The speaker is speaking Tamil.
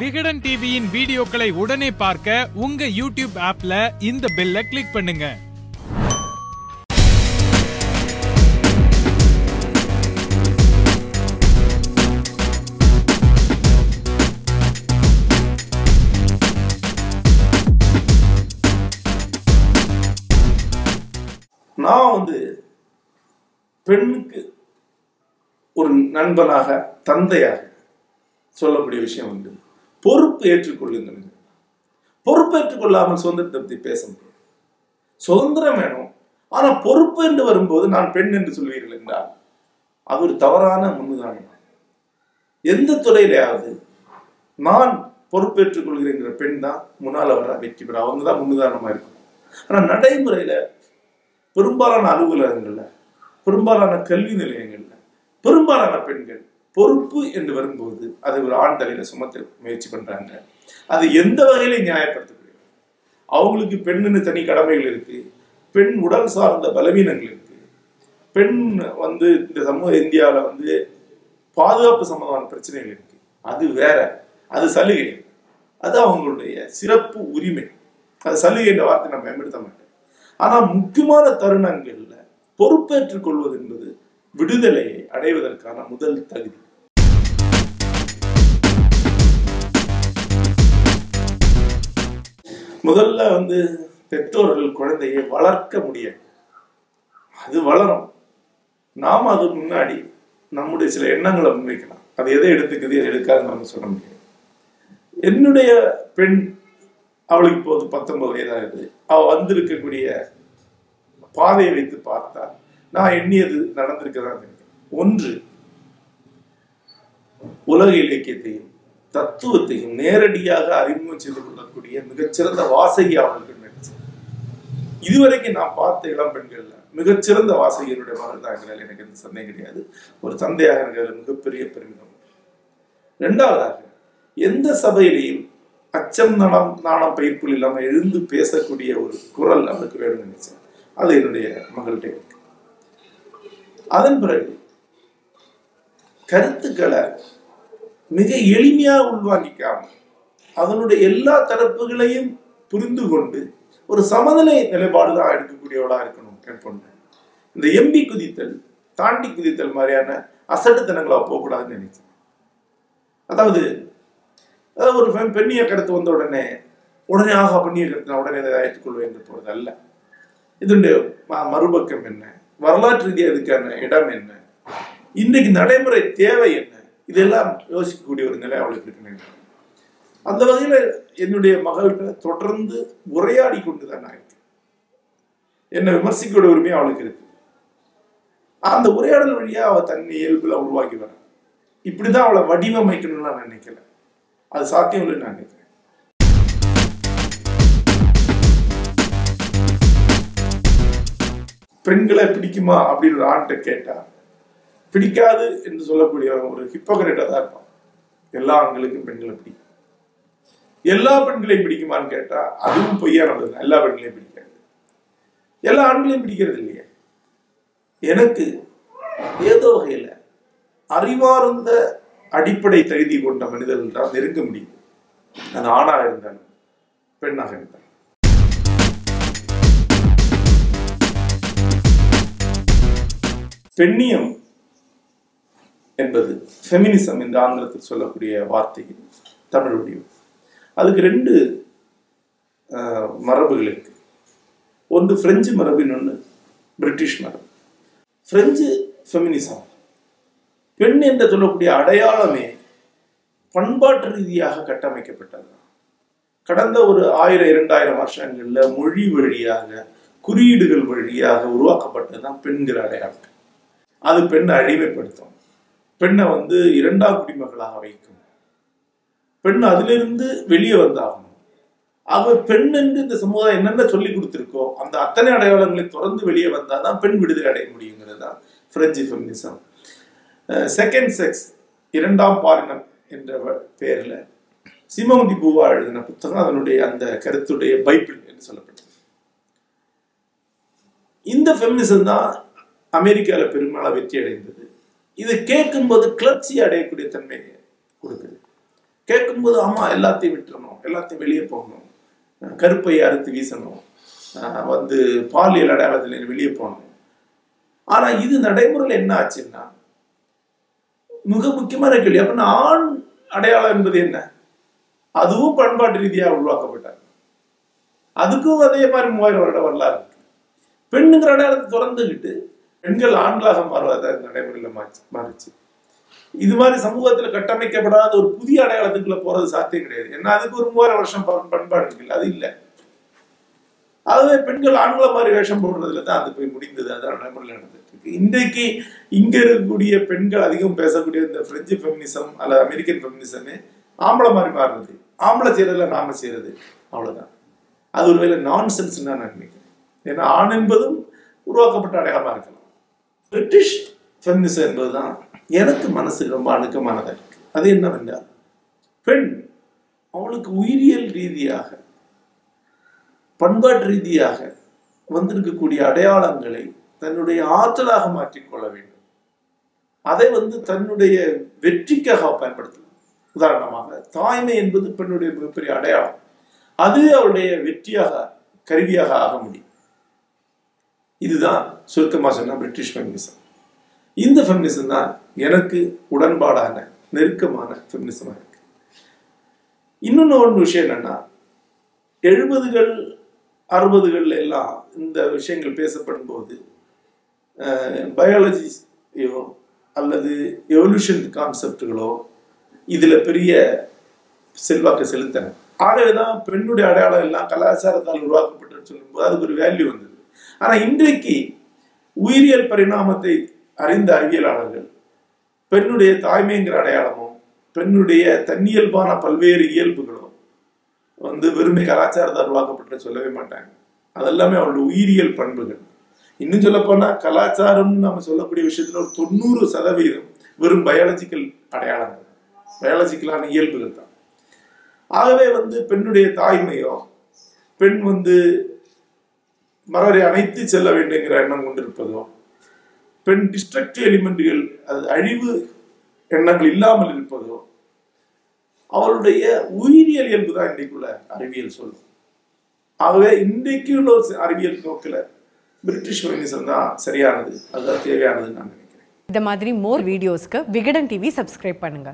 விகடன் டிவியின் வீடியோக்களை உடனே பார்க்க உங்க யூடியூப் ஆப்ல இந்த பெல்ல கிளிக் பண்ணுங்க. நான் வந்து பெண்ணுக்கு ஒரு நண்பனாக தந்தையாக சொல்லக்கூடிய விஷயம் வந்து பொறுப்பு ஏற்றுக்கொள்ளுங்கள். பொறுப்பு ஏற்றுக்கொள்ளாமல் சுதந்திரத்தை பற்றி பேச முடியும். சுதந்திரம் வேணும். ஆனா பொறுப்பு என்று வரும்போது நான் பெண் என்று சொல்வீர்கள் என்றால் அது ஒரு தவறான முன்னுதாரணம். எந்த துறையிலையாவது நான் பொறுப்பேற்றுக் கொள்கிறேங்கிற பெண் தான் முன்னால் வர வெற்றி பெற அவங்க தான் முன்னுதாரணமா இருக்கும். ஆனா நடைமுறையில பெரும்பாலான அலுவலகங்கள்ல பெரும்பாலான கல்வி நிலையங்கள்ல பெரும்பாலான பெண்கள் பொறுப்பு என்று வரும்போது அதை ஒரு ஆண் தலையில சுமத்த முயற்சி பண்றாங்க. அது எந்த வகையில நியாயப்படுத்தப்படுகிறது? அவங்களுக்கு பெண்ணுன்னு தனி கடமைகள் இருக்கு. பெண் உடல் சார்ந்த பலவீனங்கள் இருக்கு. பெண் வந்து இந்த சமூக இந்தியாவில் வந்து பாதுகாப்பு சம்பந்தமான பிரச்சனைகள் இருக்கு. அது வேற. அது சலுகை. அது அவங்களுடைய சிறப்பு உரிமை. அது சலுகை என்ற வார்த்தை நான் பயன்படுத்த மாட்டேன் ஆனால் முக்கியமான தருணங்கள்ல பொறுப்பேற்றுக் கொள்வது என்பது விடுதலையை அடைவதற்கான முதல் தகுதி. முதல்ல வந்து பெற்றோர்கள் குழந்தையை வளர்க்க முடியாது. அது வளரும். நாம் அது முன்னாடி நம்முடைய சில எண்ணங்களை முன்வைக்கலாம். அது எதை எடுத்துக்குது எதை எடுக்காதுன்னு நம்ம சொல்ல முடியாது. என்னுடைய பெண் அவளுக்கு இப்போது பத்தொன்பது வயதாகுது. அவள் வந்திருக்கக்கூடிய பாதையை வைத்து பார்த்தா நான் எண்ணியது நடந்திருக்கிறதா நினைக்கிறேன் ஒன்று உலக இலக்கியத்தையும் தத்துவத்தையும் நேரடியாக அறிமுகம் செய்து கொள்ளக்கூடிய மிகச்சிறந்த வாசகி அவர்களுக்கு நினைச்சேன் இதுவரைக்கும் நான் பார்த்த இளம் பெண்கள்ல மிகச்சிறந்த வாசகியனுடைய மகள் தான் எனக்கு எந்த சந்தேகம் கிடையாது. ஒரு தந்தையாக எனக்கு மிகப்பெரிய பெருமிதம். ரெண்டாவதாக எந்த சபையிலையும் அச்சம் நடம் நாணம் பயிர்ப்புகள் இல்லாமல் எழுந்து பேசக்கூடிய ஒரு குரல் அவளுக்கு வேணும்னு நினைச்சேன். அது என்னுடைய மகள்கிட்ட இருக்கு. அதன் பிறகு கருத்துக்களை மிக எளிமையாக உள்வாங்கிக்காம அதனுடைய எல்லா தரப்புகளையும் புரிந்து கொண்டு ஒரு சமநிலை நிலைப்பாடு தான் எடுக்கக்கூடியவளாக இருக்கணும் என் பொண்ணு. இந்த எம்பி குதித்தல் தாண்டி குதித்தல் மாதிரியான அசட்டுத்தனங்களா போகக்கூடாதுன்னு நினைச்சேன் அதாவது அதாவது ஒரு பெண் பெண்ணிய கருத்து வந்த உடனே உடனே ஆக பெண்ணிய கருத்து நான் உடனே இதை ஏற்றுக்கொள்வேன் என்று போகிறது அல்ல. இதனுடைய ம- மறுபக்கம் என்ன? வரலாற்று ரீதியாக இதுக்கான இடம் என்ன? இன்றைக்கு நடைமுறை தேவை என்ன? இதெல்லாம் யோசிக்கக்கூடிய ஒரு நிலை அவளுக்கு இருக்குன்னு அந்த வகையில் என்னுடைய மகள்கிட்ட தொடர்ந்து உரையாடி கொண்டு தான் நான் இருக்கேன் என்னை விமர்சிக்கக்கூடிய உரிமை அவளுக்கு இருக்கு அந்த உரையாடல் வழியாக அவள் தன் இயல்பில் உருவாக்கி வர இப்படிதான் அவளை வடிவமைக்கணும்னு நான் நினைக்கல அது சாத்தியம் இல்லைன்னு நான் நினைக்கிறேன் பெண்களை பிடிக்குமா அப்படின்னு ஒரு ஆண்கிட்ட கேட்டா பிடிக்காது என்று சொல்லக்கூடிய ஒரு ஹிப்போகிரேட்டா தான் இருப்பான். எல்லா ஆண்களுக்கும் பெண்களை பிடிக்கும். எல்லா பெண்களையும் பிடிக்குமான்னு கேட்டா அதுவும் பொய்யானது எல்லா பெண்களையும் பிடிக்காது. எல்லா ஆண்களையும் பிடிக்கிறது இல்லையே. எனக்கு ஏதோ வகையில அறிவார்ந்த அடிப்படை தகுதி கொண்ட மனிதர்கள் தான் நெருங்க முடியும். அது ஆணாக இருந்தாலும் பெண்ணாக இருந்தாலும். பெண்ணியம் என்பது ஃபெமினிசம் இந்த ஆங்கிலத்தில் சொல்லக்கூடிய வார்த்தை தமிழ் வடிவம். அதுக்கு ரெண்டு மரபுகள் இருக்கு. ஒன்று பிரெஞ்சு மரபு இன்னொன்று பிரிட்டிஷ் மரபு. பிரெஞ்சு ஃபெமினிசம் பெண் என்று சொல்லக்கூடிய அடையாளமே பண்பாட்டு ரீதியாக கட்டமைக்கப்பட்டது. கடந்த ஒரு ஆயிரம் இரண்டாயிரம் வருஷங்களில் மொழி வழியாக குறியீடுகள் வழியாக உருவாக்கப்பட்டது தான் பெண்கிற அடையாளம். அது பெண்ணை அழிமைப்படுத்தும் பெண்ணை வந்து இரண்டாம் குடிமகளாக வைக்கும். பெண் அதிலிருந்து வெளியே வந்தாகணும். ஆக பெண் என்று இந்த சமுதாயம் என்னென்ன சொல்லி கொடுத்துருக்கோ அந்த அத்தனை அடையாளங்களை தொடர்ந்து வெளியே வந்தால் தான் பெண் விடுதலை அடைய முடியுங்கிறது தான் பிரெஞ்சு ஃபெமினிசம் செகண்ட் செக்ஸ் இரண்டாம் பாலினம் என்ற பெயரில் பெயர்ல பூவா எழுதின புத்தகம் அதனுடைய அந்த கருத்துடைய பைபிள் என்று சொல்லப்பட்டது. இந்த ஃபெமினிசம் தான் அமெரிக்காவில் பெருமளவு வெற்றி அடைந்தது இது கேட்கும்போது கிளர்ச்சி அடையக்கூடிய தன்மையை கொடுக்குது. கேட்கும்போது ஆமா எல்லாத்தையும் விட்டுறணும். எல்லாத்தையும் வெளியே போகணும். கருப்பை அறுத்து வீசணும். வந்து பாலியல் அடையாளத்தில் வெளியே போகணும். ஆனா இது நடைமுறையில் என்ன ஆச்சுன்னா மிக முக்கியமான கேள்வி. அப்படின்னா ஆண் அடையாளம் என்பது என்ன? அதுவும் பண்பாட்டு ரீதியாக உருவாக்கப்பட்டாங்க அதுக்கும் அதே மாதிரி மூவாயிரம் வருட வரலாறு இருக்கு. பெண்ணுங்கிற அடையாளத்தை திறந்துக்கிட்டு பெண்கள் ஆண்களாக மாறுவதாக நடைமுறையில் மாச்சு மாறிச்சு. இது மாதிரி சமூகத்தில் கட்டமைக்கப்படாத ஒரு புதிய அடையாளத்துக்குள்ள போறது சாத்தியம் கிடையாது. ஏன்னா அதுக்கு ஒரு மூவாயிரம் வருஷம் பண்பாடு இருக்குல்ல அது இல்லை. அதுவே பெண்கள் ஆண்களை மாதிரி வேஷம் போடுறதுல தான் அது போய் முடிந்தது. அது நடைமுறையில் நடந்துட்டு இருக்கு. இன்றைக்கு இங்க இருக்கக்கூடிய பெண்கள் அதிகம் பேசக்கூடிய இந்த பிரெஞ்சு ஃபெமினிசம் அல்லது அமெரிக்கன் ஃபெமினிசமே ஆம்பளை மாதிரி மாறுறது. ஆம்பளை செய்யறதுல நாம செய்யறது. அவ்வளவுதான். அது ஒருவேளை நான் சென்ஸ் நான் நினைக்கிறேன். ஏன்னா ஆண் என்பதும் உருவாக்கப்பட்ட அடையாளமா இருக்கலாம். பிரிட்டிஷ் ஃபெமினிசம் என்பதுதான் எனக்கு மனசுக்கு ரொம்ப அணுக்கமானதாக இருக்குது அது என்னவென்றால் பெண் அவளுக்கு உயிரியல் ரீதியாக பண்பாட்டு ரீதியாக வந்திருக்கக்கூடிய அடையாளங்களை தன்னுடைய ஆற்றலாக மாற்றிக்கொள்ள வேண்டும். அதை வந்து தன்னுடைய வெற்றிக்காக பயன்படுத்தலாம். உதாரணமாக தாய்மை என்பது பெண்ணுடைய மிகப்பெரிய அடையாளம். அது அவருடைய வெற்றியாக கருவியாக ஆக முடியும். இதுதான் சுருக்கமாக சொன்னால் பிரிட்டிஷ் ஃபெமினிசம் இந்த ஃபெமினிசம் தான் எனக்கு உடன்பாடான நெருக்கமான ஃபெமினிசமாக இருக்கு. இன்னொன்று ஒன்று விஷயம் என்னன்னா எழுபதுகள் அறுபதுகள்ல எல்லாம் இந்த விஷயங்கள் பேசப்படும் போது பயாலஜியோ அல்லது எவல்யூஷன் கான்செப்டுகளோ இதுல பெரிய செல்வாக்கை செலுத்தின ஆகவே தான் பெண்ணுடைய அடையாளம் எல்லாம் கலாச்சாரத்தால் உருவாக்கப்பட்டு சொல்லும்போது அதுக்கு ஒரு வேல்யூ வந்தது ஆனா இன்றைக்கு உயிரியல் பரிணாமத்தை அறிந்த அறிவியலாளர்கள் பெண்ணுடைய தாய்மைங்கிற அடையாளமும் பெண்ணுடைய தன்னியல்பான பல்வேறு இயல்புகளும் வந்து வெறுமை கலாச்சாரத்தால் உருவாக்கப்பட்டு சொல்லவே மாட்டாங்க. அதெல்லாமே அவளுடைய உயிரியல் பண்புகள். இன்னும் சொல்ல போனா கலாச்சாரம் நம்ம சொல்லக்கூடிய விஷயத்துல ஒரு தொண்ணூறு சதவீதம் வெறும் பயாலஜிக்கல் அடையாளங்கள். பயாலஜிக்கலான இயல்புகள் தான். ஆகவே வந்து பெண்ணுடைய தாய்மையோ பெண் வந்து மறவரை அணைத்து செல்ல வேண்டுங்கிற எண்ணம் கொண்டிருப்பதோ? பெண் டிஸ்ட்ரக்டிவ் எலிமெண்ட்டுகள் அது அழிவு எண்ணங்கள் இல்லாமல் இருப்பதோ? அவளுடைய உயிரியல் இயல்பு தான் இன்றைக்குள்ள அறிவியல் சொல்லும். ஆகவே இன்றைக்கு உள்ள ஒரு அறிவியல் நோக்கில் பிரிட்டிஷ் ஃபெமினிசம் தான் சரியானது. அதுதான் தேவையானதுன்னு நான் நினைக்கிறேன். இந்த மாதிரி மோர் வீடியோஸ்க்கு விகடன் டிவி சப்ஸ்கிரைப் பண்ணுங்க.